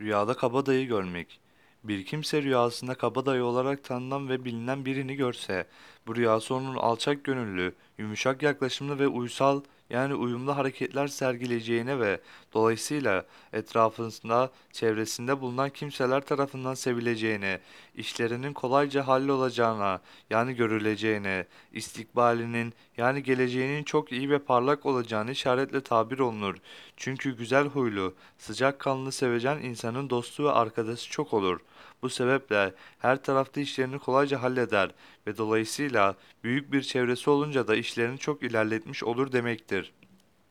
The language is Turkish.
Rüyada kabadayı görmek. Bir kimse rüyasında kabadayı olarak tanınan ve bilinen birini görse, bu rüyası onun alçak gönüllü, yumuşak yaklaşımlı ve uysal yani uyumlu hareketler sergileyeceğine ve dolayısıyla etrafında, çevresinde bulunan kimseler tarafından sevileceğine, işlerinin kolayca hallolacağına yani görüleceğine, istikbalinin yani geleceğinin çok iyi ve parlak olacağını işaretle tabir olunur. Çünkü güzel huylu, sıcakkanlı sevecen insanın dostu ve arkadaşı çok olur. Bu sebeple her tarafta işlerini kolayca halleder ve dolayısıyla büyük bir çevresi olunca da işlerini çok ilerletmiş olur demektir.